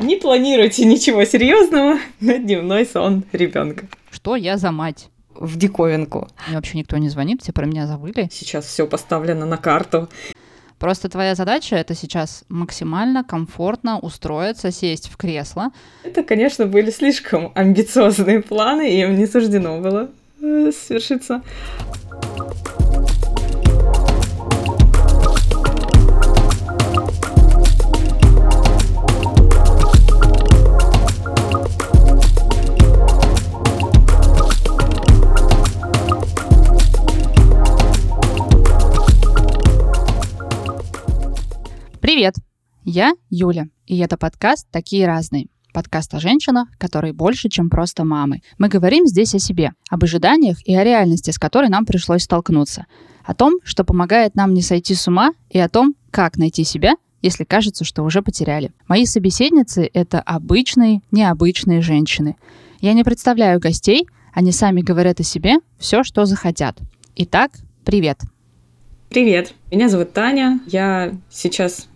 Не планируйте ничего серьезного на дневной сон ребенка. Что я за мать? В диковинку. Мне вообще никто не звонит, все про меня забыли. Сейчас все поставлено на карту. Просто твоя задача это сейчас максимально комфортно устроиться, сесть в кресло. Это, конечно, были слишком амбициозные планы, и им не суждено было э, свершиться. Привет! Я Юля, и это подкаст «Такие разные». Подкаст о женщинах, которые больше, чем просто мамы. Мы говорим здесь о себе, об ожиданиях и о реальности, с которой нам пришлось столкнуться. О том, что помогает нам не сойти с ума, и о том, как найти себя, если кажется, что уже потеряли. Мои собеседницы — это обычные, необычные женщины. Я не представляю гостей, они сами говорят о себе все, что захотят. Итак, привет! Привет, меня зовут Таня, я сейчас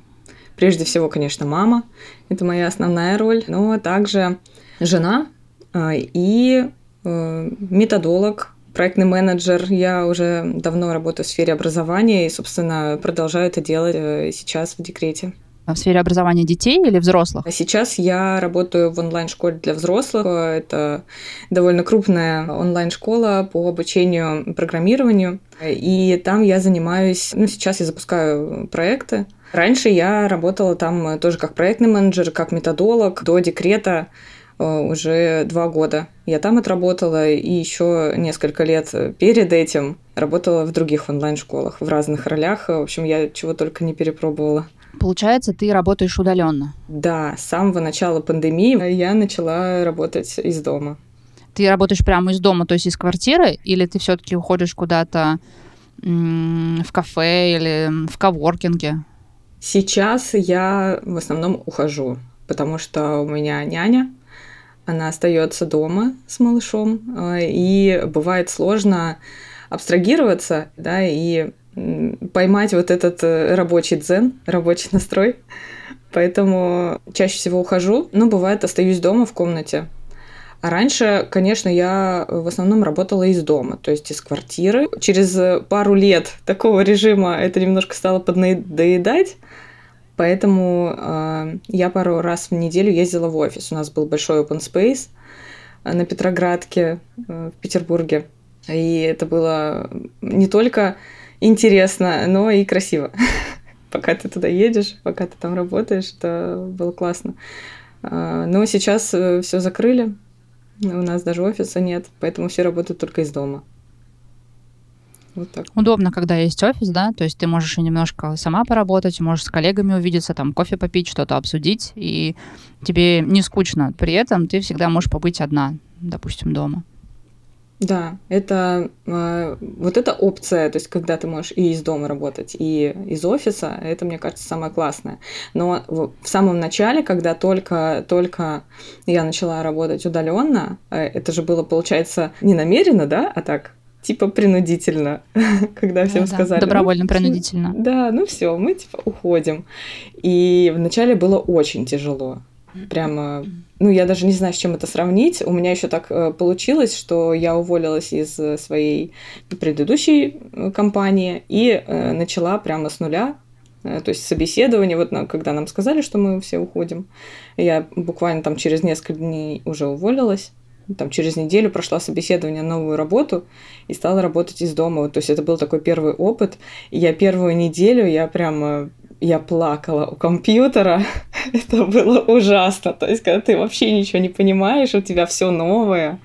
Прежде всего, конечно, мама. Это моя основная роль. Но также жена а, и э, методолог, проектный менеджер. Я уже давно работаю в сфере образования и, собственно, продолжаю это делать э, сейчас в декрете. В сфере образования детей или взрослых? А сейчас я работаю в онлайн-школе для взрослых. Это довольно крупная онлайн-школа по обучению программированию. И там я занимаюсь, ну, сейчас я запускаю проекты Раньше я работала там тоже как проектный менеджер, как методолог до декрета э, уже два года. Я там отработала и еще несколько лет перед этим работала в других онлайн-школах в разных ролях. В общем, я чего только не перепробовала. Получается, ты работаешь удаленно? Да, с самого начала пандемии я начала работать из дома. Ты работаешь прямо из дома, то есть из квартиры, или ты все-таки уходишь куда-то в кафе или в коворкинге? Сейчас я в основном ухожу, потому что у меня няня, она остается дома с малышом, э, и бывает сложно абстрагироваться, да, и поймать вот этот э, рабочий дзен, рабочий настрой. Поэтому чаще всего ухожу, но бывает остаюсь дома в комнате. А раньше, конечно, я в основном работала из дома, то есть из квартиры. Через пару лет такого режима это немножко стало поднадоедать, Поэтому э, я пару раз в неделю ездила в офис. У нас был большой open space э, на Петроградке э, в Петербурге. И это было не только интересно, но и красиво. пока ты туда едешь, пока ты там работаешь, это было классно. Э, но сейчас э, все закрыли. У нас даже офиса нет, поэтому все работают только из дома. Вот так. Удобно, когда есть офис, да, то есть ты можешь и немножко сама поработать, можешь с коллегами увидеться, там кофе попить, что-то обсудить, и тебе не скучно. При этом ты всегда можешь побыть одна, допустим, дома. Да, это э, вот эта опция, то есть когда ты можешь и из дома работать, и из офиса, это, мне кажется, самое классное. Но в, в самом начале, когда только, только я начала работать удаленно, э, это же было, получается, не намеренно, да, а так типа принудительно, когда всем да, сказали. Добровольно, ну, принудительно. Да, ну все, мы типа уходим. И вначале было очень тяжело. Прямо, ну я даже не знаю, с чем это сравнить. У меня еще так э, получилось, что я уволилась из э, своей предыдущей э, компании и начала прямо с нуля то есть собеседование, вот когда нам сказали, что мы все уходим, я буквально там через несколько дней уже уволилась, там через неделю прошла собеседование на новую работу и стала работать из дома. Вот, то есть это был такой первый опыт. И я первую неделю, я прямо я плакала у компьютера. это было ужасно. То есть, когда ты вообще ничего не понимаешь, у тебя все новое,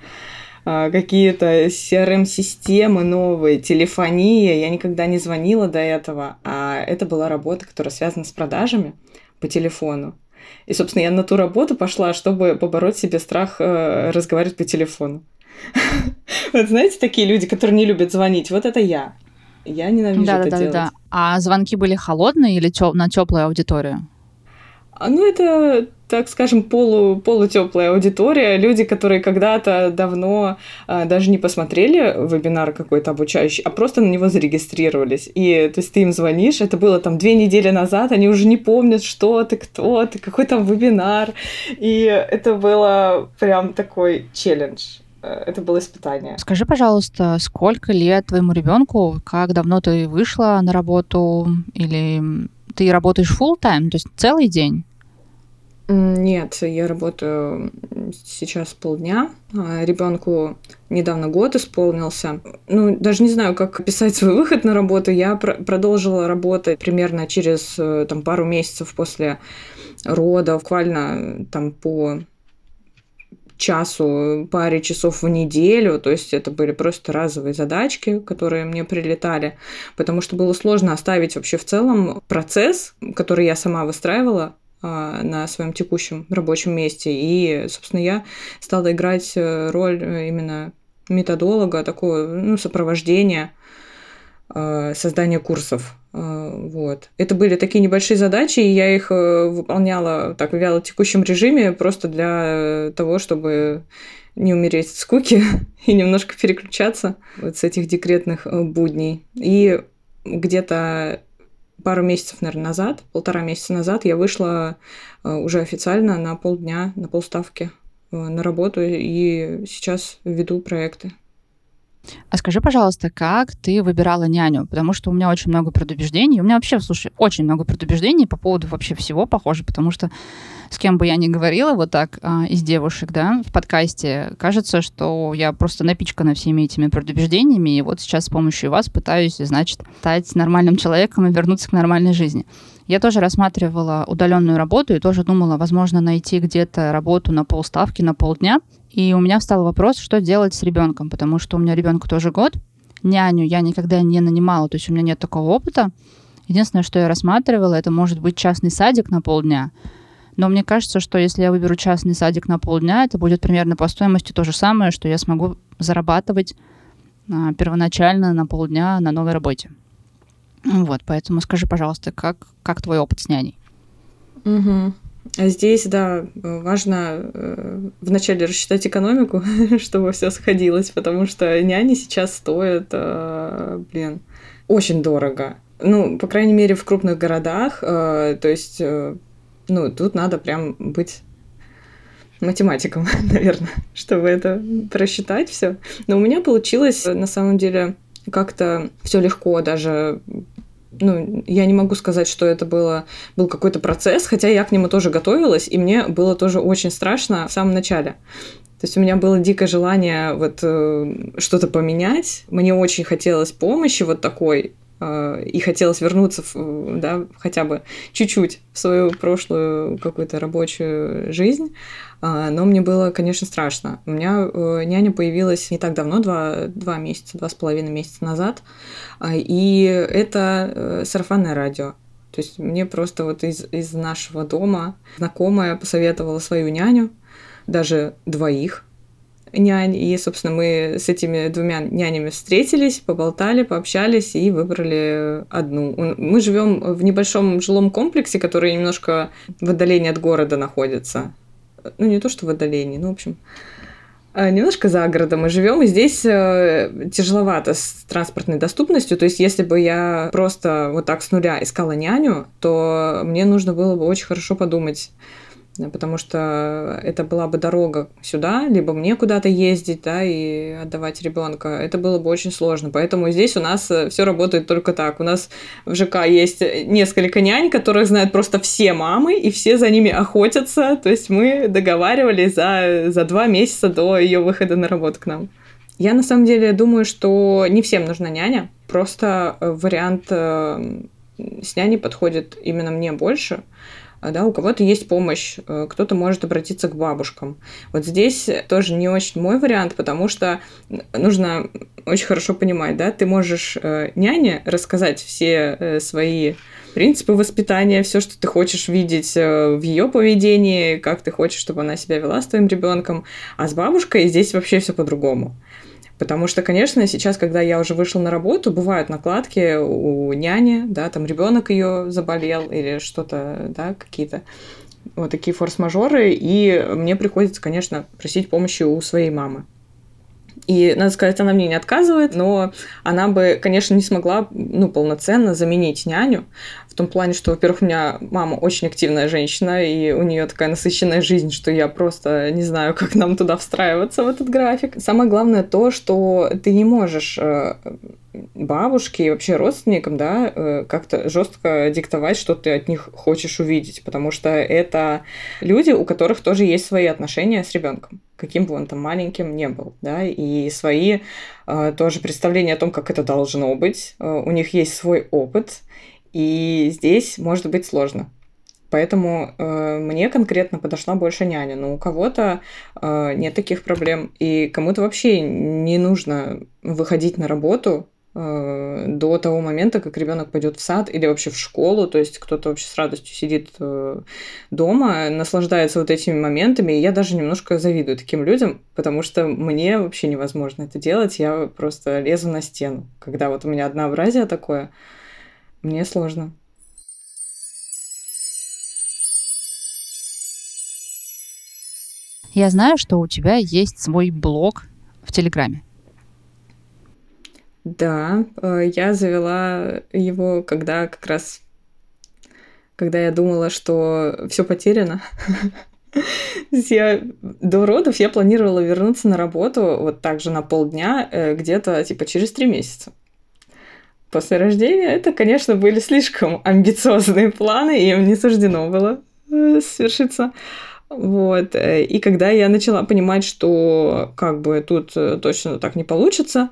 а, какие-то CRM-системы новые, телефония. Я никогда не звонила до этого, а это была работа, которая связана с продажами по телефону. И, собственно, я на ту работу пошла, чтобы побороть себе страх э, разговаривать по телефону. Вот знаете, такие люди, которые не любят звонить, вот это я. Я ненавижу да, это да, делать. Да. А звонки были холодные или тё- на теплую аудиторию? А, ну, это так скажем, полу, полутеплая аудитория, люди, которые когда-то давно а, даже не посмотрели вебинар какой-то обучающий, а просто на него зарегистрировались. И то есть ты им звонишь, это было там две недели назад, они уже не помнят, что ты, кто ты, какой там вебинар. И это было прям такой челлендж это было испытание. Скажи, пожалуйста, сколько лет твоему ребенку, как давно ты вышла на работу, или ты работаешь full time, то есть целый день? Нет, я работаю сейчас полдня. А ребенку недавно год исполнился. Ну, даже не знаю, как описать свой выход на работу. Я пр- продолжила работать примерно через э, там, пару месяцев после рода, буквально там по часу, паре часов в неделю, то есть это были просто разовые задачки, которые мне прилетали, потому что было сложно оставить вообще в целом процесс, который я сама выстраивала, а, на своем текущем рабочем месте. И, собственно, я стала играть э, роль э, именно методолога, такого ну, сопровождения, э, создания курсов. Вот. Это были такие небольшие задачи, и я их выполняла так в вяло текущем режиме просто для того, чтобы не умереть от скуки и немножко переключаться вот с этих декретных будней. И где-то пару месяцев, наверное, назад, полтора месяца назад я вышла э, уже официально на полдня, на полставки э, на работу и сейчас веду проекты. А скажи, пожалуйста, как ты выбирала няню? Потому что у меня очень много предубеждений. У меня вообще, слушай, очень много предубеждений по поводу вообще всего, похоже, потому что с кем бы я ни говорила вот так а, из девушек, да, в подкасте, кажется, что я просто напичкана всеми этими предубеждениями, и вот сейчас с помощью вас пытаюсь, значит, стать нормальным человеком и вернуться к нормальной жизни. Я тоже рассматривала удаленную работу и тоже думала, возможно, найти где-то работу на полставки, на полдня. И у меня встал вопрос, что делать с ребенком, потому что у меня ребенку тоже год. Няню я никогда не нанимала, то есть у меня нет такого опыта. Единственное, что я рассматривала, это может быть частный садик на полдня. Но мне кажется, что если я выберу частный садик на полдня, это будет примерно по стоимости то же самое, что я смогу зарабатывать а, первоначально на полдня на новой работе. Вот, поэтому скажи, пожалуйста, как, как твой опыт с няней? Угу. Здесь, да, важно э, вначале рассчитать экономику, чтобы все сходилось, потому что няни сейчас стоят, э, блин, очень дорого. Ну, по крайней мере, в крупных городах. Э, то есть, ну, тут надо прям быть математиком, наверное, чтобы это просчитать все. Но у меня получилось, на самом деле, как-то все легко, даже ну, я не могу сказать, что это было, был какой-то процесс, хотя я к нему тоже готовилась, и мне было тоже очень страшно в самом начале. То есть у меня было дикое желание вот э, что-то поменять. Мне очень хотелось помощи вот такой, и хотелось вернуться, да, хотя бы чуть-чуть в свою прошлую какую-то рабочую жизнь. А, но мне было, конечно, страшно. У меня э, няня появилась не так давно, два, два месяца, два с половиной месяца назад, а, и это э, сарафанное радио. То есть мне просто вот из, из нашего дома знакомая посоветовала свою няню, даже двоих нянь, и, собственно, мы с этими двумя нянями встретились, поболтали, пообщались и выбрали одну. Мы живем в небольшом жилом комплексе, который немножко в отдалении от города находится ну не то что в отдалении, ну в общем, э, немножко за городом мы живем, и здесь э, тяжеловато с транспортной доступностью. То есть, если бы я просто вот так с нуля искала няню, то мне нужно было бы очень хорошо подумать, потому что это была бы дорога сюда, либо мне куда-то ездить, да, и отдавать ребенка. Это было бы очень сложно. Поэтому здесь у нас э, все работает только так. У нас в ЖК есть несколько нянь, которых знают просто все мамы, и все за ними охотятся. То есть мы договаривались за, за два месяца до ее выхода на работу к нам. Я на самом деле думаю, что не всем нужна няня. Просто э, вариант э, с няней подходит именно мне больше да, у кого-то есть помощь, э, кто-то может обратиться к бабушкам. Вот здесь тоже не очень мой вариант, потому что нужно очень хорошо понимать, да, ты можешь э, няне рассказать все э, свои принципы воспитания, все, что ты хочешь видеть в ее поведении, как ты хочешь, чтобы она себя вела с твоим ребенком, а с бабушкой здесь вообще все по-другому. Потому что, конечно, сейчас, когда я уже вышла на работу, бывают накладки у няни, да, там ребенок ее заболел или что-то, да, какие-то вот такие форс-мажоры, и мне приходится, конечно, просить помощи у своей мамы. И, надо сказать, она мне не отказывает, но она бы, конечно, не смогла ну, полноценно заменить няню. В том плане, что, во-первых, у меня мама очень активная женщина, и у нее такая насыщенная жизнь, что я просто не знаю, как нам туда встраиваться в этот график. Самое главное то, что ты не можешь э, бабушке и вообще родственникам, да, э, как-то жестко диктовать, что ты от них хочешь увидеть, потому что это люди, у которых тоже есть свои отношения с ребенком, каким бы он там маленьким не был, да, и свои э, тоже представления о том, как это должно быть, у них есть свой опыт, и здесь может быть сложно. Поэтому э, мне конкретно подошла больше няня. Но у кого-то э, нет таких проблем. И кому-то вообще не нужно выходить на работу Э, до того момента, как ребенок пойдет в сад или вообще в школу, то есть кто-то вообще с радостью сидит э, дома, наслаждается вот этими моментами, и я даже немножко завидую таким людям, потому что мне вообще невозможно это делать, я просто лезу на стену. Когда вот у меня однообразие такое, мне сложно. Я знаю, что у тебя есть свой блог в Телеграме. Да, э, я завела его, когда как раз, когда я думала, что все потеряно. Я до родов я планировала вернуться на работу вот так же на полдня, э, где-то типа через три месяца. После рождения это, конечно, были слишком амбициозные планы, и им не суждено было э, свершиться. Вот. И когда я начала понимать, что как бы тут точно так не получится,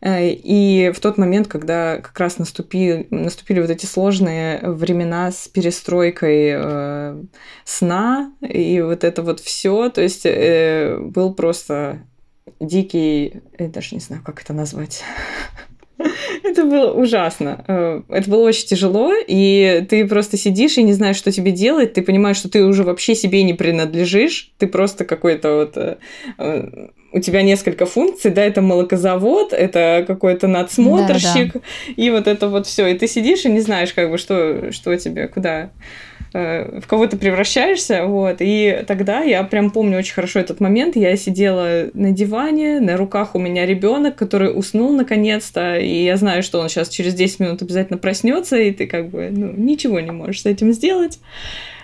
Э, и в тот момент, когда как раз наступили, наступили вот эти сложные времена с перестройкой э, сна и вот это вот все, то есть э, был просто дикий, я даже не знаю, как это назвать. Это было ужасно. Э, это было очень тяжело, и ты просто сидишь и не знаешь, что тебе делать. Ты понимаешь, что ты уже вообще себе не принадлежишь. Ты просто какой-то вот э, у тебя несколько функций, да, это молокозавод, это какой-то надсмотрщик, да, да. и вот это вот все. И ты сидишь и не знаешь, как бы, что, что тебе, куда, э, в кого ты превращаешься, вот. И тогда я прям помню очень хорошо этот момент. Я сидела на диване, на руках у меня ребенок, который уснул наконец-то, и я знаю, что он сейчас через 10 минут обязательно проснется, и ты как бы, ну, ничего не можешь с этим сделать.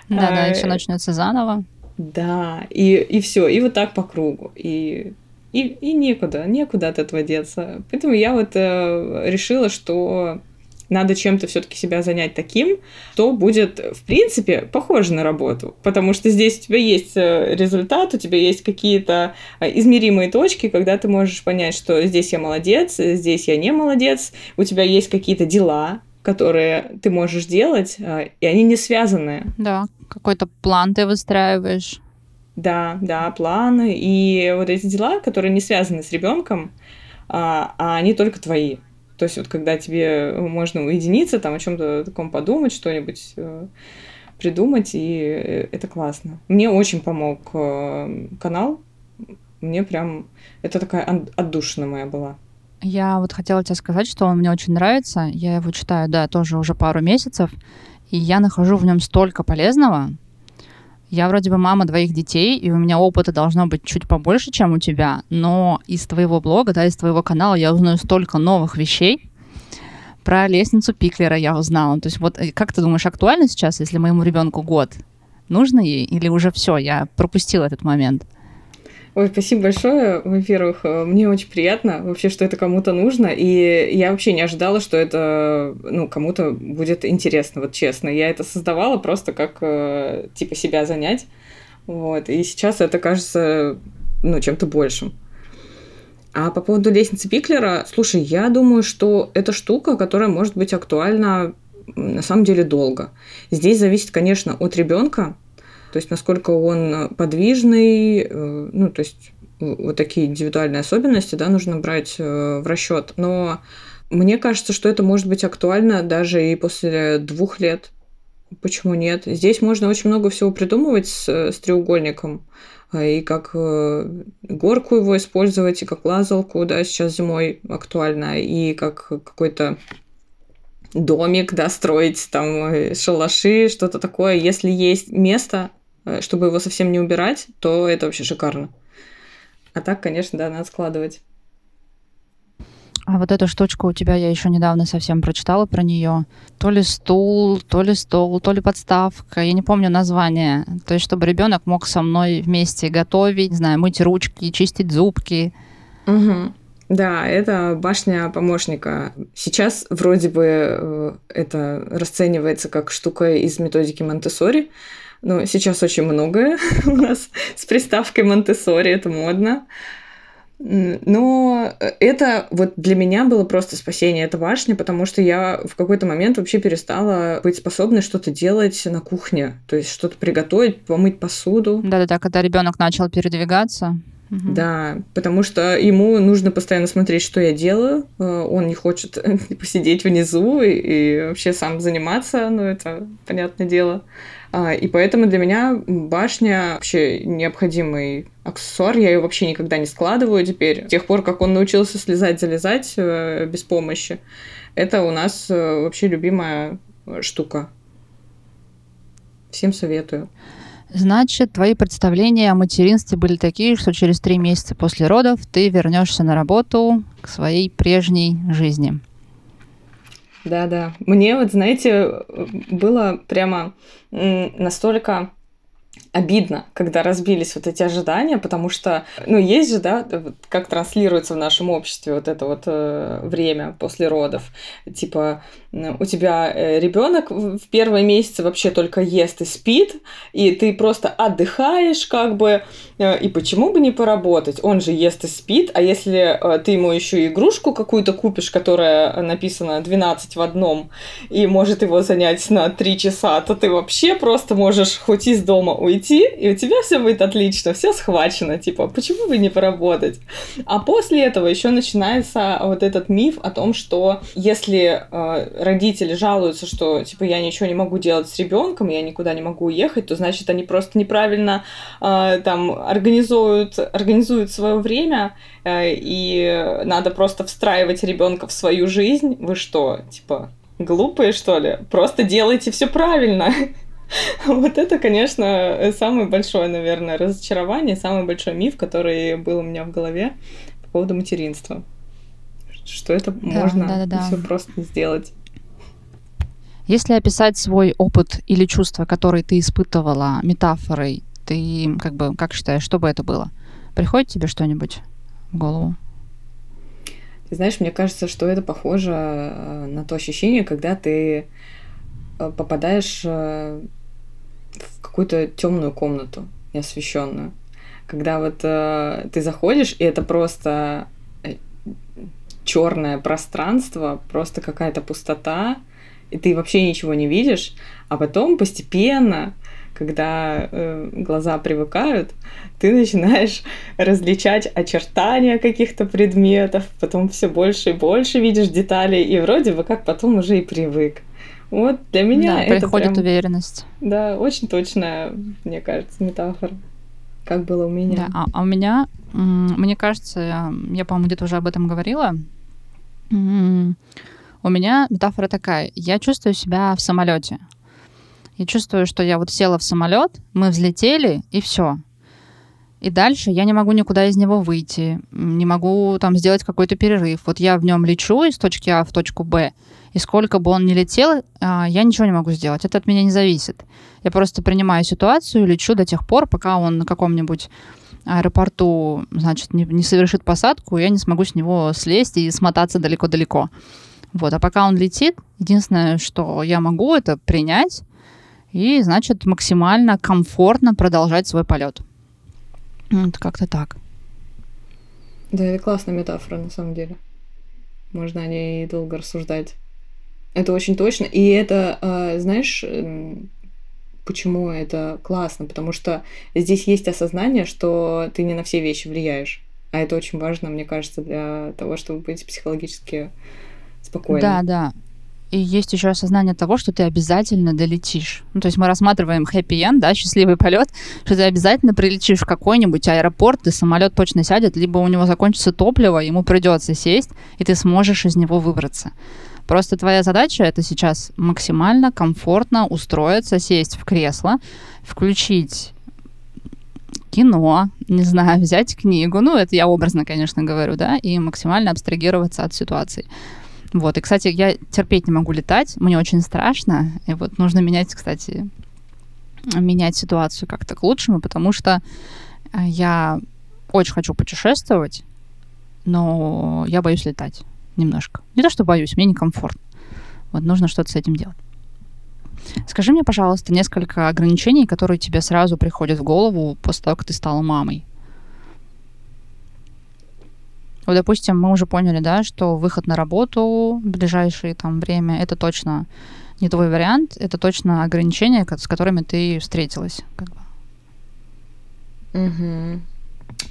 Да, а, да, и все начнется заново. Да, и, и все, и вот так по кругу. И, и, и некуда, некуда от этого деться. Поэтому я вот э, решила, что надо чем-то все-таки себя занять таким, что будет, в принципе, похоже на работу. Потому что здесь у тебя есть э, результат, у тебя есть какие-то э, измеримые точки, когда ты можешь понять, что здесь я молодец, здесь я не молодец, у тебя есть какие-то дела, которые ты можешь делать, э, и они не связаны. Да, какой-то план ты выстраиваешь. Да, да, планы и вот эти дела, которые не связаны с ребенком, а, а они только твои. То есть вот когда тебе можно уединиться, там о чем-то таком подумать, что-нибудь э, придумать, и э, это классно. Мне очень помог э, канал. Мне прям... Это такая отдушина моя была. Я вот хотела тебе сказать, что он мне очень нравится. Я его читаю, да, тоже уже пару месяцев. И я нахожу в нем столько полезного. Я вроде бы мама двоих детей, и у меня опыта должно быть чуть побольше, чем у тебя, но из твоего блога, да, из твоего канала я узнаю столько новых вещей. Про лестницу Пиклера я узнала. То есть вот э, как ты думаешь, актуально сейчас, если моему ребенку год? Нужно ей или уже все, я пропустила этот момент? Ой, спасибо большое. Во-первых, э, мне очень приятно вообще, что это кому-то нужно. И я вообще не ожидала, что это ну, кому-то будет интересно, вот честно. Я это создавала просто как э, типа себя занять. Вот. И сейчас это кажется ну, чем-то большим. А по поводу лестницы Пиклера, слушай, я думаю, что это штука, которая может быть актуальна на самом деле долго. Здесь зависит, конечно, от ребенка, то есть насколько он подвижный, э, ну, то есть вот такие индивидуальные особенности, да, нужно брать э, в расчет. Но мне кажется, что это может быть актуально даже и после двух лет. Почему нет? Здесь можно очень много всего придумывать с, с треугольником. И как э, горку его использовать, и как лазалку, да, сейчас зимой актуально, и как какой-то домик, да, строить, там, шалаши, что-то такое. Если есть место, э, чтобы его совсем не убирать, то это вообще шикарно. А так, конечно, да, надо складывать. А вот эта штучка у тебя, я еще недавно совсем прочитала про нее. То ли стул, то ли стол, то ли подставка. Я не помню название. То есть, чтобы ребенок мог со мной вместе готовить, не знаю, мыть ручки, чистить зубки. Угу. Да, это башня помощника. Сейчас вроде бы э, это расценивается как штука из методики Монтессори. Но сейчас очень многое у нас с приставкой Монтессори, это модно. Но это вот для меня было просто спасение, эта башня, потому что я в какой-то момент вообще перестала быть способной что-то делать на кухне, то есть что-то приготовить, помыть посуду. Да-да-да, когда ребенок начал передвигаться. Угу. Да, потому что ему нужно постоянно смотреть, что я делаю. Э, он не хочет посидеть внизу и, и вообще сам заниматься, ну это понятное дело. А, и поэтому для меня башня вообще необходимый аксессуар. Я ее вообще никогда не складываю теперь. С тех пор, как он научился слезать, залезать э, без помощи, это у нас э, вообще любимая штука. Всем советую. Значит, твои представления о материнстве были такие, что через три месяца после родов ты вернешься на работу к своей прежней жизни. Да-да. Мне вот, знаете, было прямо настолько обидно, когда разбились вот эти ожидания, потому что, ну, есть же, да, как транслируется в нашем обществе вот это вот э, время после родов. Типа, у тебя э, ребенок в первые месяцы вообще только ест и спит, и ты просто отдыхаешь, как бы, э, и почему бы не поработать? Он же ест и спит, а если э, ты ему еще игрушку какую-то купишь, которая написана 12 в одном, и может его занять на 3 часа, то ты вообще просто можешь хоть из дома уйти, и у тебя все будет отлично, все схвачено, типа, почему бы не поработать? А после этого еще начинается вот этот миф о том, что если родители жалуются, что типа я ничего не могу делать с ребенком, я никуда не могу уехать, то значит они просто неправильно э, там организуют, организуют свое время, э, и надо просто встраивать ребенка в свою жизнь. Вы что, типа, глупые, что ли? Просто делайте все правильно. Вот это, конечно, самое большое, наверное, разочарование, самый большой миф, который был у меня в голове по поводу материнства. Что это да, можно да, да, да. все просто сделать. Если описать свой опыт или чувства, которые ты испытывала метафорой, ты как бы как считаешь, что бы это было? Приходит тебе что-нибудь в голову? Ты знаешь, мне кажется, что это похоже э, на то ощущение, когда ты э, попадаешь э, в какую-то темную комнату, неосвещенную. Когда вот ты заходишь, и это просто черное пространство, просто какая-то пустота, и ты вообще ничего не видишь, а потом постепенно, когда э, глаза привыкают, ты начинаешь различать очертания каких-то предметов, потом все больше и больше видишь деталей, и вроде бы как потом уже и привык. Вот для меня да, это приходит прям, уверенность. Да, очень точная, мне кажется, метафора. Как было у меня. Да, а, а у меня, мне кажется, я по-моему, где-то уже об этом говорила. У меня метафора такая. Я чувствую себя в самолете. Я чувствую, что я вот села в самолет, мы взлетели, и все. И дальше я не могу никуда из него выйти, не могу там сделать какой-то перерыв. Вот я в нем лечу из точки А в точку Б, и сколько бы он ни летел, а, я ничего не могу сделать. Это от меня не зависит. Я просто принимаю ситуацию, лечу до тех пор, пока он на каком-нибудь аэропорту, значит, не, не совершит посадку, я не смогу с него слезть и смотаться далеко-далеко. Вот, а пока он летит, единственное, что я могу, это принять и, значит, максимально комфортно продолжать свой полет. Вот как-то так. Да, это классная метафора, на самом деле. Можно о ней долго рассуждать. Это очень точно. И это, а, знаешь, почему это классно? Потому что здесь есть осознание, что ты не на все вещи влияешь. А это очень важно, мне кажется, для того, чтобы быть психологически спокойно. Да, да. И есть еще осознание того, что ты обязательно долетишь. Ну, то есть мы рассматриваем end, да, счастливый полет, что ты обязательно прилетишь в какой-нибудь аэропорт, и самолет точно сядет, либо у него закончится топливо, ему придется сесть, и ты сможешь из него выбраться. Просто твоя задача это сейчас максимально комфортно устроиться, сесть в кресло, включить кино, не знаю, взять книгу, ну, это я образно, конечно, говорю, да, и максимально абстрагироваться от ситуации. Вот, и, кстати, я терпеть не могу летать, мне очень страшно, и вот нужно менять, кстати, менять ситуацию как-то к лучшему, потому что э, я очень хочу путешествовать, но я боюсь летать немножко. Не то, что боюсь, мне некомфортно. Вот нужно что-то с этим делать. Скажи мне, пожалуйста, несколько ограничений, которые тебе сразу приходят в голову после того, как ты стала мамой. Вот, допустим, мы уже поняли, да, что выход на работу в ближайшее там время это точно не твой вариант, это точно ограничения, с которыми ты встретилась. Как бы. Угу.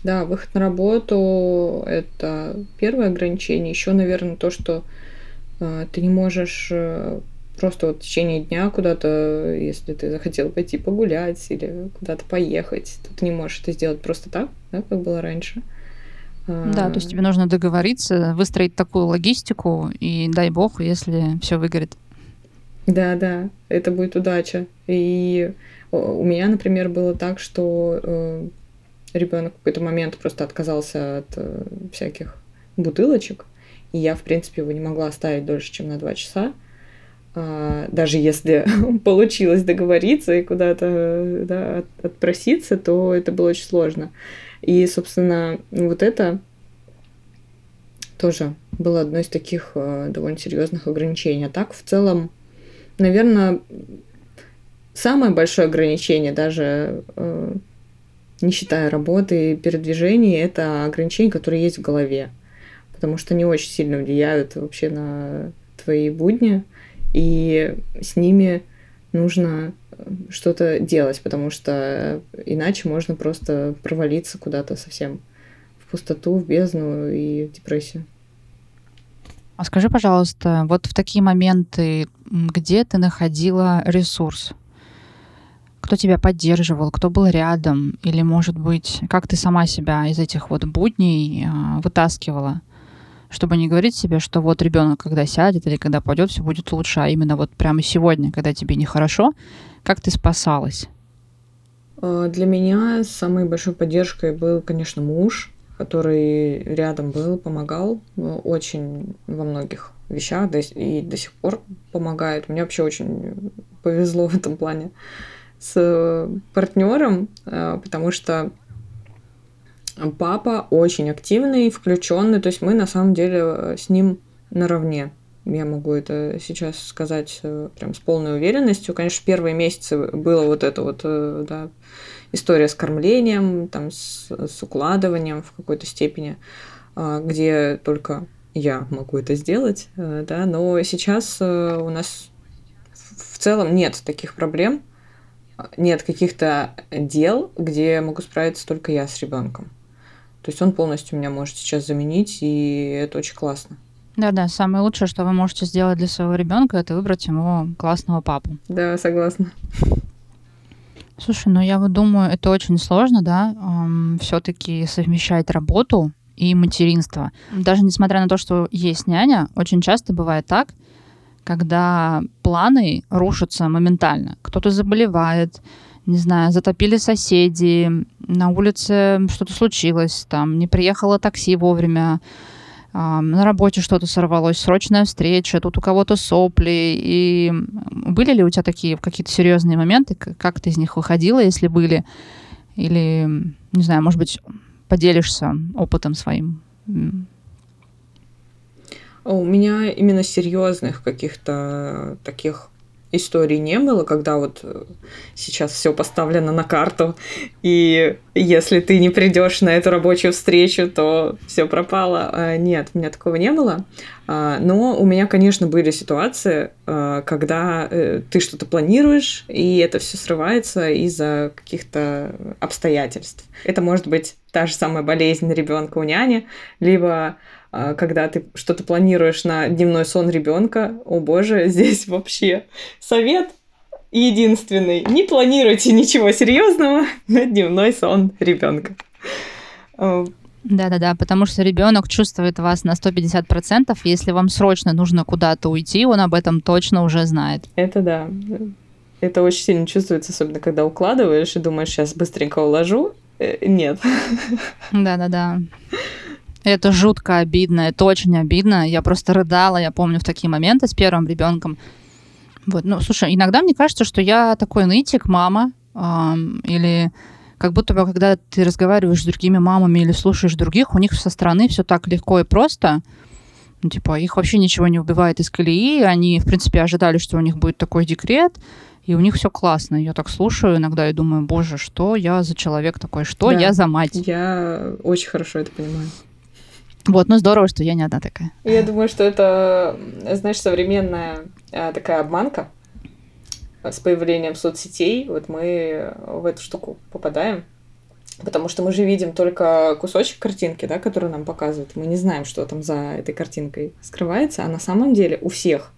Да, выход на работу это первое ограничение. Еще, наверное, то, что э, ты не можешь э, просто вот в течение дня куда-то, если ты захотел пойти погулять или куда-то поехать, то ты не можешь это сделать просто так, да, как было раньше. Да, то есть тебе нужно договориться, выстроить такую логистику, и дай бог, если все выгорит. Да, да, это будет удача. И у меня, например, было так, что э, ребенок в какой-то момент просто отказался от э, всяких бутылочек, и я, в принципе, его не могла оставить дольше, чем на два часа. А, даже если получилось договориться и куда-то да, отпроситься, то это было очень сложно. И, собственно, вот это тоже было одно из таких э, довольно серьезных ограничений. А так, в целом, наверное, самое большое ограничение, даже э, не считая работы и передвижений, это ограничения, которые есть в голове. Потому что они очень сильно влияют вообще на твои будни, и с ними нужно э, что-то делать, потому что иначе можно просто провалиться куда-то совсем в пустоту, в бездну и в депрессию. А скажи, пожалуйста, вот в такие моменты, где ты находила ресурс? Кто тебя поддерживал, кто был рядом? Или, может быть, как ты сама себя из этих вот будней а, вытаскивала? Чтобы не говорить себе, что вот ребенок, когда сядет или когда пойдет, все будет лучше, а именно вот прямо сегодня, когда тебе нехорошо, как ты спасалась? А, для меня самой большой поддержкой был, конечно, муж, который рядом был, помогал ну, очень во многих вещах и до сих пор помогает. Мне вообще очень повезло в этом плане с партнером, э, потому что папа очень активный, включенный, то есть мы на самом деле э, с ним наравне. Я могу это сейчас сказать э, прям с полной уверенностью. Конечно, первые месяцы было вот это вот, да, история с кормлением, там, с, с укладыванием в какой-то степени, а, где только я могу это сделать, э, да, но сейчас э, у нас в целом нет таких проблем, нет каких-то дел, где могу справиться только я с ребенком. То есть он полностью меня может сейчас заменить, и это очень классно. Да-да, самое лучшее, что вы можете сделать для своего ребенка, это выбрать ему классного папу. Да, согласна. Слушай, ну я вот думаю, это очень сложно, да, эм, все-таки совмещать работу и материнство. Даже несмотря на то, что есть няня, очень часто бывает так, когда планы рушатся моментально. Кто-то заболевает, не знаю, затопили соседи, на улице что-то случилось, там не приехало такси вовремя, на работе что-то сорвалось, срочная встреча, тут у кого-то сопли. И были ли у тебя такие какие-то серьезные моменты? Как ты из них выходила, если были? Или, не знаю, может быть, поделишься опытом своим? У меня именно серьезных каких-то таких историй не было, когда вот э, сейчас все поставлено на карту, и если ты не придешь на эту рабочую встречу, то все пропало. А, нет, у меня такого не было. А, но у меня, конечно, были ситуации, а, когда э, ты что-то планируешь, и это все срывается из-за каких-то обстоятельств. Это может быть та же самая болезнь ребенка у няни, либо когда ты что-то планируешь на дневной сон ребенка, о боже, здесь вообще совет единственный. Не планируйте ничего серьезного на дневной сон ребенка. А, Да-да-да, потому что ребенок чувствует вас на 150%. Если вам срочно нужно куда-то уйти, он об этом точно уже знает. Это да. Это очень сильно чувствуется, особенно когда укладываешь и думаешь, сейчас быстренько уложу, Э, нет. Да-да-да. Это жутко обидно, это очень обидно. Я просто рыдала, я помню, в такие моменты с первым ребенком. Вот, ну, слушай, иногда мне кажется, что я такой нытик, мама, эм, или как будто бы, когда ты разговариваешь с другими мамами или слушаешь других, у них со стороны все так легко и просто. Ну, типа, их вообще ничего не убивает из колеи, они, в принципе, ожидали, что у них будет такой декрет, и у них все классно. Я так слушаю иногда и думаю, боже, что я за человек такой, что да, я за мать? Я очень хорошо это понимаю. Вот, ну здорово, что я не одна такая. Я думаю, что это, знаешь, современная а, такая обманка с появлением соцсетей. Вот мы в эту штуку попадаем. Потому что мы же видим только кусочек картинки, да, который нам показывают. Мы не знаем, что там за этой картинкой скрывается. А на самом деле у всех,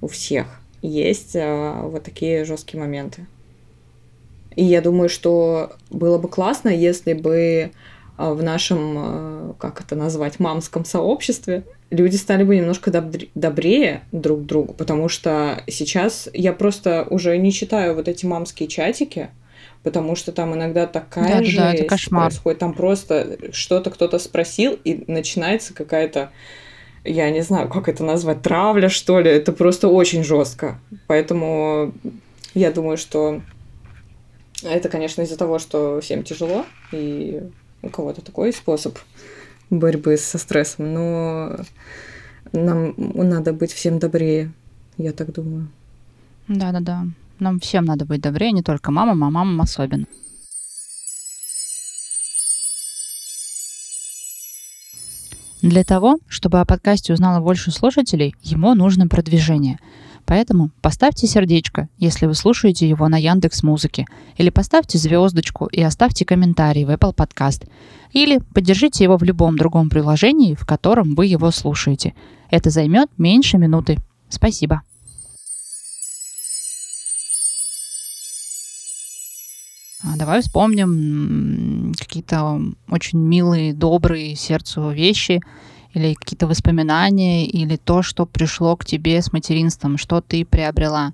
у всех есть а, вот такие жесткие моменты. И я думаю, что было бы классно, если бы в нашем, а, как это назвать, мамском сообществе, люди стали бы немножко добрее друг к другу, потому что сейчас я просто уже не читаю вот эти мамские чатики, потому что там иногда такая да, жесть да, это кошмар. происходит. Там просто что-то кто-то спросил, и начинается какая-то, я не знаю, как это назвать, травля, что ли. Это просто очень жестко. Поэтому я думаю, что это, конечно, из-за того, что всем тяжело, и у кого-то такой способ борьбы со стрессом, но нам надо быть всем добрее, я так думаю. Да-да-да. Нам всем надо быть добрее, не только мамам, а мамам особенно. Для того, чтобы о подкасте узнало больше слушателей, ему нужно продвижение – Поэтому поставьте сердечко, если вы слушаете его на Яндекс Музыке, или поставьте звездочку и оставьте комментарий в Apple Podcast, или поддержите его в любом другом приложении, в котором вы его слушаете. Это займет меньше минуты. Спасибо. А давай вспомним какие-то очень милые, добрые сердцу вещи, или какие-то воспоминания, или то, что пришло к тебе с материнством, что ты приобрела,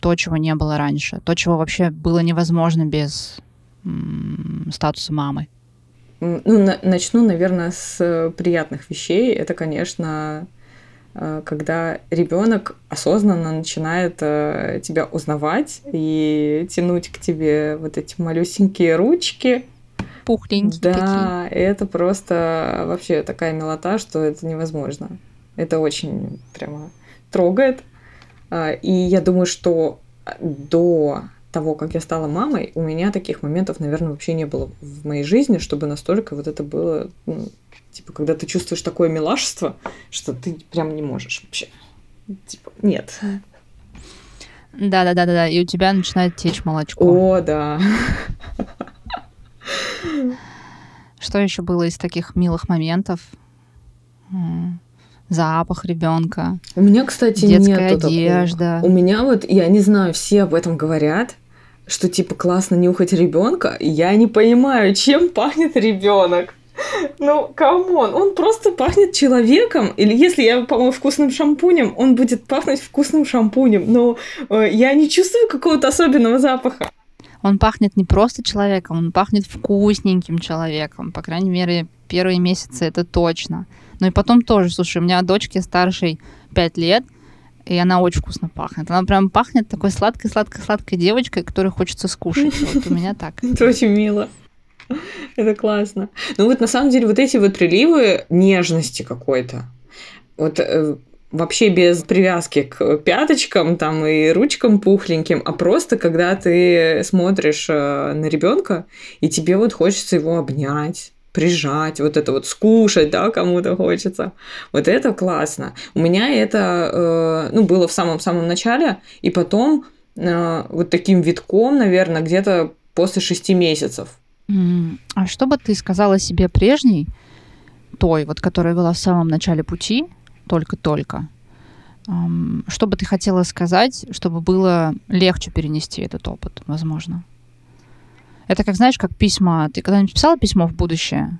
то, чего не было раньше, то, чего вообще было невозможно без м- статуса мамы? Ну, на- начну, наверное, с приятных вещей. Это, конечно, э, когда ребенок осознанно начинает э, тебя узнавать и тянуть к тебе вот эти малюсенькие ручки, пухленькие да, такие. это просто вообще такая милота, что это невозможно. Это очень прямо трогает. А, и я думаю, что до того, как я стала мамой, у меня таких моментов, наверное, вообще не было в моей жизни, чтобы настолько вот это было, ну, типа, когда ты чувствуешь такое милашество, что ты прям не можешь вообще. Типа, нет. Да, да, да, да, да. И у тебя начинает течь молочко. О, да. Что еще было из таких милых моментов? Запах ребенка. У меня, кстати, детская нету одежда. Такого. У меня вот, я не знаю, все об этом говорят, что типа классно нюхать ребенка. Я не понимаю, чем пахнет ребенок. Ну, come on, он просто пахнет человеком. Или если я помою вкусным шампунем, он будет пахнуть вкусным шампунем. Но э, я не чувствую какого-то особенного запаха он пахнет не просто человеком, он пахнет вкусненьким человеком. По крайней мере, первые месяцы это точно. Ну и потом тоже, слушай, у меня дочке старшей 5 лет, и она очень вкусно пахнет. Она прям пахнет такой сладкой-сладкой-сладкой девочкой, которой хочется скушать. Вот у меня так. Это очень мило. Это классно. Ну вот на самом деле вот эти вот приливы нежности какой-то. Вот э, вообще без привязки к пяточкам там и ручкам пухленьким, а просто когда ты смотришь э, на ребенка и тебе вот хочется его обнять прижать, вот это вот скушать, да, кому-то хочется. Вот это классно. У меня это, э, ну, было в самом-самом начале, и потом э, вот таким витком, наверное, где-то после шести месяцев. А что бы ты сказала себе прежней, той, вот, которая была в самом начале пути, только-только. Что бы ты хотела сказать, чтобы было легче перенести этот опыт, возможно? Это как, знаешь, как письма. Ты когда-нибудь писала письмо в будущее?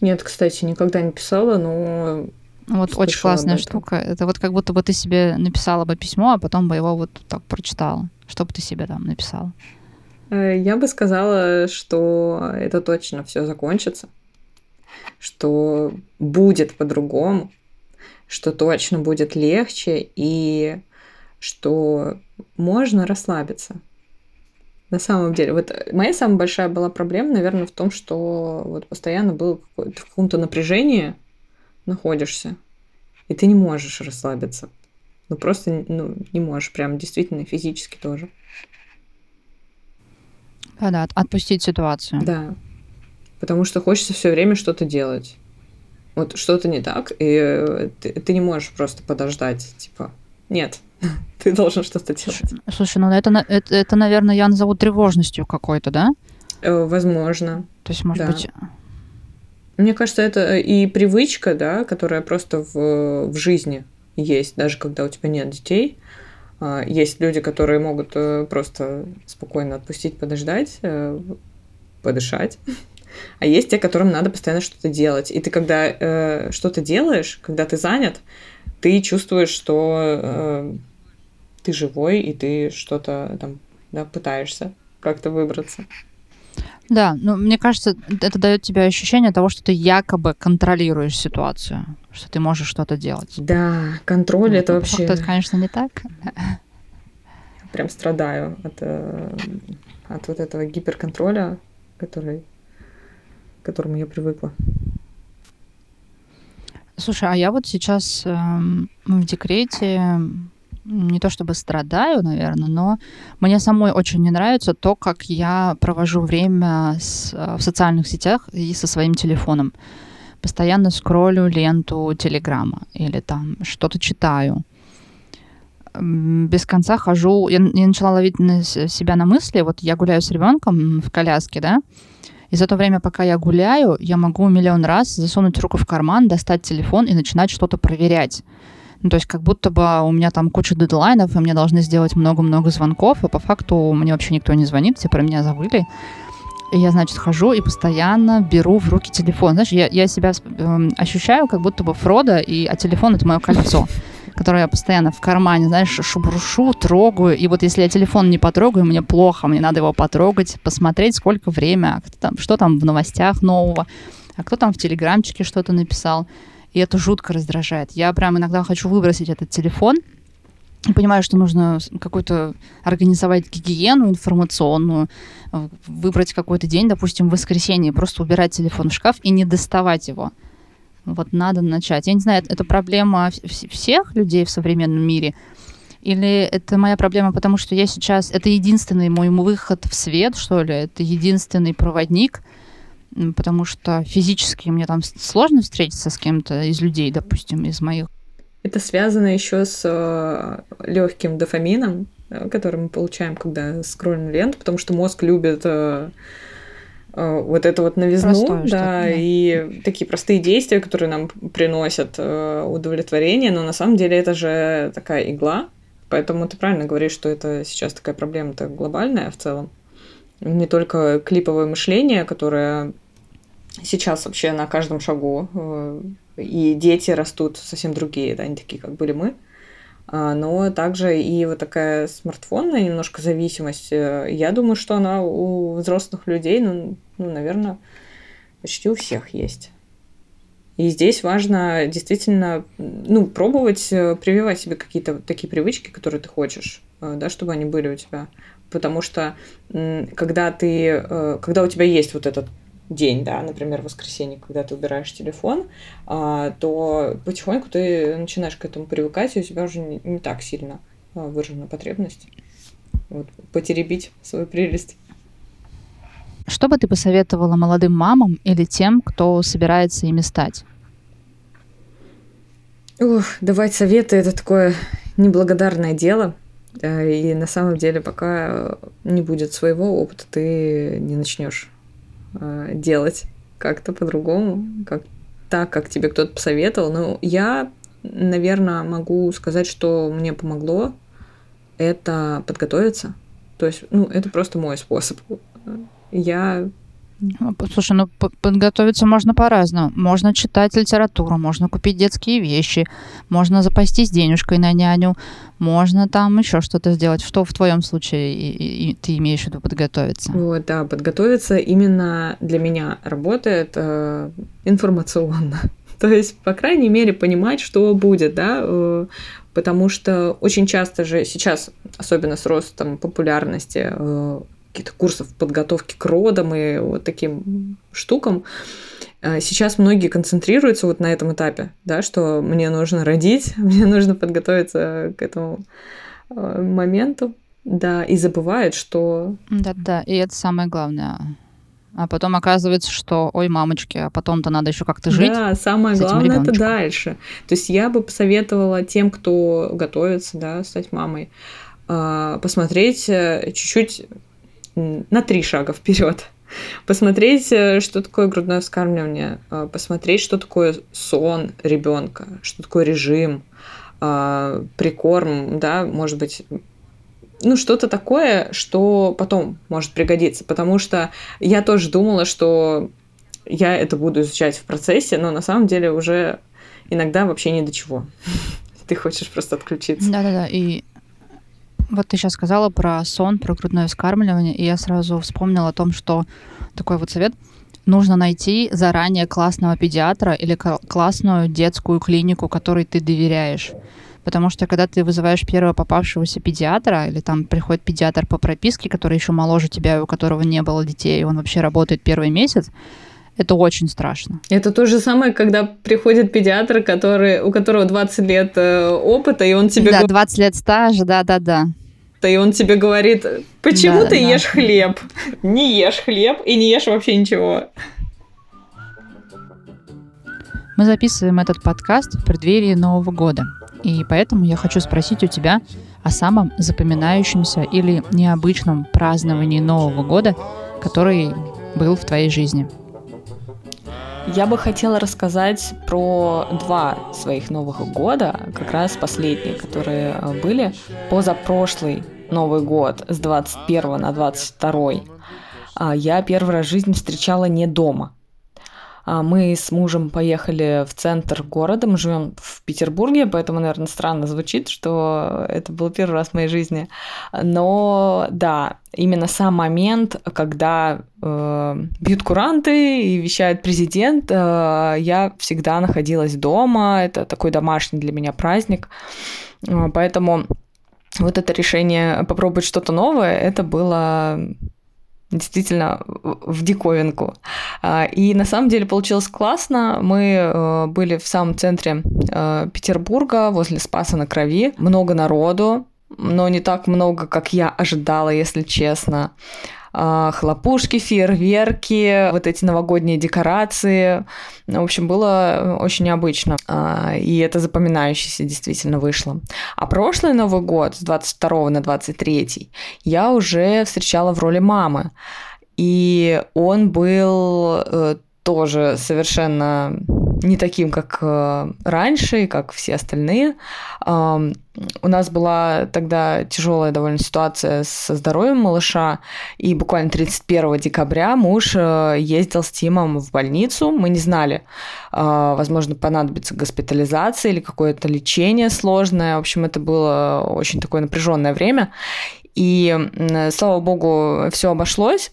Нет, кстати, никогда не писала, но... Вот очень классная штука. Это вот как будто бы ты себе написала бы письмо, а потом бы его вот так прочитала. Что бы ты себе там написала? Э, я бы сказала, что это точно все закончится, что будет по-другому, что точно будет легче и что можно расслабиться. На самом деле, вот моя самая большая была проблема, наверное, в том, что вот постоянно был в каком-то напряжении находишься, и ты не можешь расслабиться. Ну, просто ну, не можешь, прям действительно физически тоже. Да, да, отпустить ситуацию. Да. Потому что хочется все время что-то делать. Вот что-то не так, и э, ты, ты не можешь просто подождать, типа, нет, ты должен что-то делать. Слушай, ну это, это, это наверное, я назову тревожностью какой-то, да? Э, возможно. То есть, может да. быть... Мне кажется, это и привычка, да, которая просто в, в жизни есть, даже когда у тебя нет детей. А, есть люди, которые могут э, просто спокойно отпустить, подождать, э, подышать. А есть те, которым надо постоянно что-то делать. И ты, когда э, что-то делаешь, когда ты занят, ты чувствуешь, что э, ты живой, и ты что-то там да, пытаешься как-то выбраться. Да, ну мне кажется, это дает тебе ощущение того, что ты якобы контролируешь ситуацию, что ты можешь что-то делать. Да, контроль ну, это вообще. Это, конечно, не так. Прям страдаю от, э, от вот этого гиперконтроля, который, к которому я привыкла. Слушай, а я вот сейчас э, в декрете не то чтобы страдаю, наверное, но мне самой очень не нравится то, как я провожу время с, э, в социальных сетях и со своим телефоном. Постоянно скроллю ленту Телеграма или там что-то читаю. Без конца хожу. Я, я начала ловить на себя на мысли. Вот я гуляю с ребенком в коляске, да, и за то время, пока я гуляю, я могу миллион раз засунуть руку в карман, достать телефон и начинать что-то проверять. Ну, то есть как будто бы у меня там куча дедлайнов, и мне должны сделать много-много звонков, а по факту мне вообще никто не звонит, все про меня забыли. И я, значит, хожу и постоянно беру в руки телефон. Знаешь, я, я себя э, ощущаю как будто бы Фрода, и, а телефон — это мое кольцо, которое я постоянно в кармане, знаешь, шубрушу, трогаю. И вот если я телефон не потрогаю, мне плохо, мне надо его потрогать, посмотреть, сколько время, а там, что там в новостях нового, а кто там в телеграмчике что-то написал. И это жутко раздражает. Я прям иногда хочу выбросить этот телефон, понимаю, что нужно какую-то организовать гигиену информационную, выбрать какой-то день, допустим, в воскресенье, просто убирать телефон в шкаф и не доставать его. Вот надо начать. Я не знаю, это проблема всех людей в современном мире, или это моя проблема, потому что я сейчас... Это единственный мой выход в свет, что ли? Это единственный проводник — потому что физически мне там сложно встретиться с кем-то из людей, допустим, из моих. Это связано еще с э, легким дофамином, э, который мы получаем, когда скроллим ленту, потому что мозг любит э, вот эту вот новизну, Простое да, да, и такие простые действия, которые нам приносят удовлетворение, но на самом деле это же такая игла, поэтому ты правильно говоришь, что это сейчас такая проблема-то глобальная в целом. Не только клиповое мышление, которое сейчас вообще на каждом шагу, э, и дети растут совсем другие, да, не такие, как были мы, но также и вот такая смартфонная немножко зависимость, э, я думаю, что она у взрослых людей, ну, ну наверное, почти у всех есть. И здесь важно действительно ну, пробовать э, прививать себе какие-то такие привычки, которые ты хочешь, да, чтобы они были у тебя. Потому что когда ты, когда у тебя есть вот этот день, да, например, воскресенье, когда ты убираешь телефон, а, то потихоньку ты начинаешь к этому привыкать, и у тебя уже не, не так сильно а, выражена потребность вот, потеребить свою прелесть. Что бы ты посоветовала молодым мамам или тем, кто собирается ими стать? Ух, давать советы это такое неблагодарное дело. И на самом деле, пока не будет своего опыта, ты не начнешь э, делать как-то по-другому, как так, как тебе кто-то посоветовал. Но я, наверное, могу сказать, что мне помогло это подготовиться. То есть, ну, это просто мой способ. Я слушай, ну подготовиться можно по-разному. Можно читать литературу, можно купить детские вещи, можно запастись денежкой на няню, можно там еще что-то сделать. Что в твоем случае и, и, и ты имеешь в виду подготовиться? Вот, да, подготовиться именно для меня работает э, информационно. То есть, по крайней мере, понимать, что будет, да, э, потому что очень часто же сейчас, особенно с ростом популярности э, каких-то курсов подготовки к родам и вот таким штукам, э, сейчас многие концентрируются вот на этом этапе, да, что мне нужно родить, мне нужно подготовиться к этому э, моменту, да, и забывают, что... Да-да, и это самое главное. А потом оказывается, что, ой, мамочки, а потом-то надо еще как-то жить. Да, самое главное это дальше. То есть я бы посоветовала тем, кто готовится, да, стать мамой, э, посмотреть чуть-чуть на три шага вперед. Посмотреть, э, что такое грудное вскармливание, э, посмотреть, что такое сон ребенка, что такое режим, э, прикорм, да, может быть, ну, что-то такое, что потом может пригодиться. Потому что я тоже думала, что я это буду изучать в процессе, но на самом деле уже иногда вообще ни до чего. Ты хочешь просто отключиться. Да-да-да, и вот ты сейчас сказала про сон, про грудное вскармливание, и я сразу вспомнила о том, что такой вот совет. Нужно найти заранее классного педиатра или классную детскую клинику, которой ты доверяешь. Потому что когда ты вызываешь первого попавшегося педиатра, или там приходит педиатр по прописке, который еще моложе тебя, у которого не было детей, и он вообще работает первый месяц, это очень страшно. Это то же самое, когда приходит педиатр, который, у которого 20 лет э, опыта, и он тебе... Да, 20 лет стажа, да-да-да. И он тебе говорит, почему да, ты да. ешь хлеб? Не ешь хлеб и не ешь вообще ничего. Мы записываем этот подкаст в преддверии Нового года. И поэтому я хочу спросить у тебя о самом запоминающемся или необычном праздновании Нового года, который был в твоей жизни. Я бы хотела рассказать про два своих Новых года, как раз последние, которые э, были. Позапрошлый Новый год с 21 на 22 а, я первый раз в жизни встречала не дома. А, мы с мужем поехали в центр города, мы живем в Петербурге, поэтому, наверное, странно звучит, что это был первый раз в моей жизни. Но да, именно сам момент, когда э, бьют куранты и вещает президент, э, я всегда находилась дома, это такой домашний для меня праздник, э, поэтому вот это решение попробовать что-то новое, это было действительно в диковинку. А, и на самом деле получилось классно. Мы э, были в самом центре э, Петербурга, возле Спаса на Крови. Много народу, но не так много, как я ожидала, если честно. А, хлопушки, фейерверки, вот эти новогодние декорации. В общем, было очень необычно. А, и это запоминающееся действительно вышло. А прошлый Новый год, с 22 на 23, я уже встречала в роли мамы. И он был э, тоже совершенно не таким, как э, раньше, как все остальные. У нас была тогда тяжелая довольно ситуация со здоровьем малыша, и буквально 31 декабря муж э, ездил с Тимом в больницу. Мы не знали, э, возможно, понадобится госпитализация или какое-то лечение сложное. В общем, это было очень такое напряженное время. И, слава богу, все обошлось.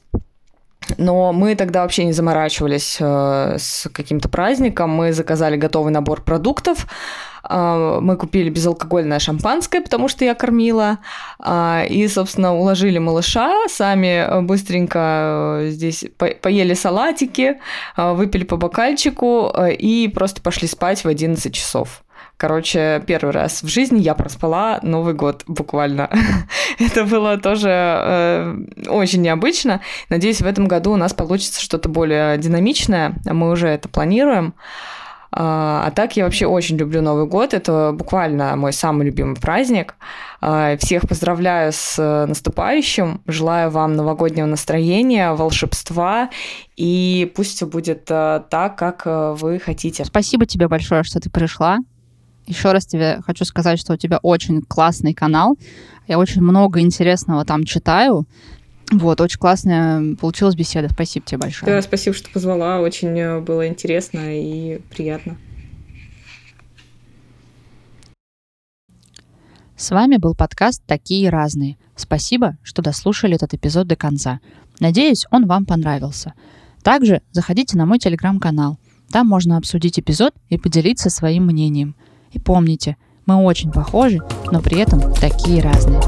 Но мы тогда вообще не заморачивались э, с каким-то праздником. Мы заказали готовый набор продуктов. Э, мы купили безалкогольное шампанское, потому что я кормила. Э, и, собственно, уложили малыша. Сами быстренько здесь по поели салатики, выпили по бокальчику и просто пошли спать в 11 часов. Короче, первый раз в жизни я проспала Новый год буквально. Это было тоже э, очень необычно. Надеюсь, в этом году у нас получится что-то более динамичное. Мы уже это планируем. А, а так я вообще очень люблю Новый год. Это буквально мой самый любимый праздник. А, всех поздравляю с наступающим. Желаю вам новогоднего настроения, волшебства. И пусть все будет э, так, как э, вы хотите. Спасибо тебе большое, что ты пришла. Еще раз тебе хочу сказать, что у тебя очень классный канал. Я очень много интересного там читаю. Вот, очень классная получилась беседа. Спасибо тебе большое. Да, спасибо, что позвала. Очень э, было интересно и приятно. С вами был подкаст «Такие разные». Спасибо, что дослушали этот эпизод до конца. Надеюсь, он вам понравился. Также заходите на мой телеграм-канал. Там можно обсудить эпизод и поделиться своим мнением. И помните, мы очень похожи, но при этом такие разные.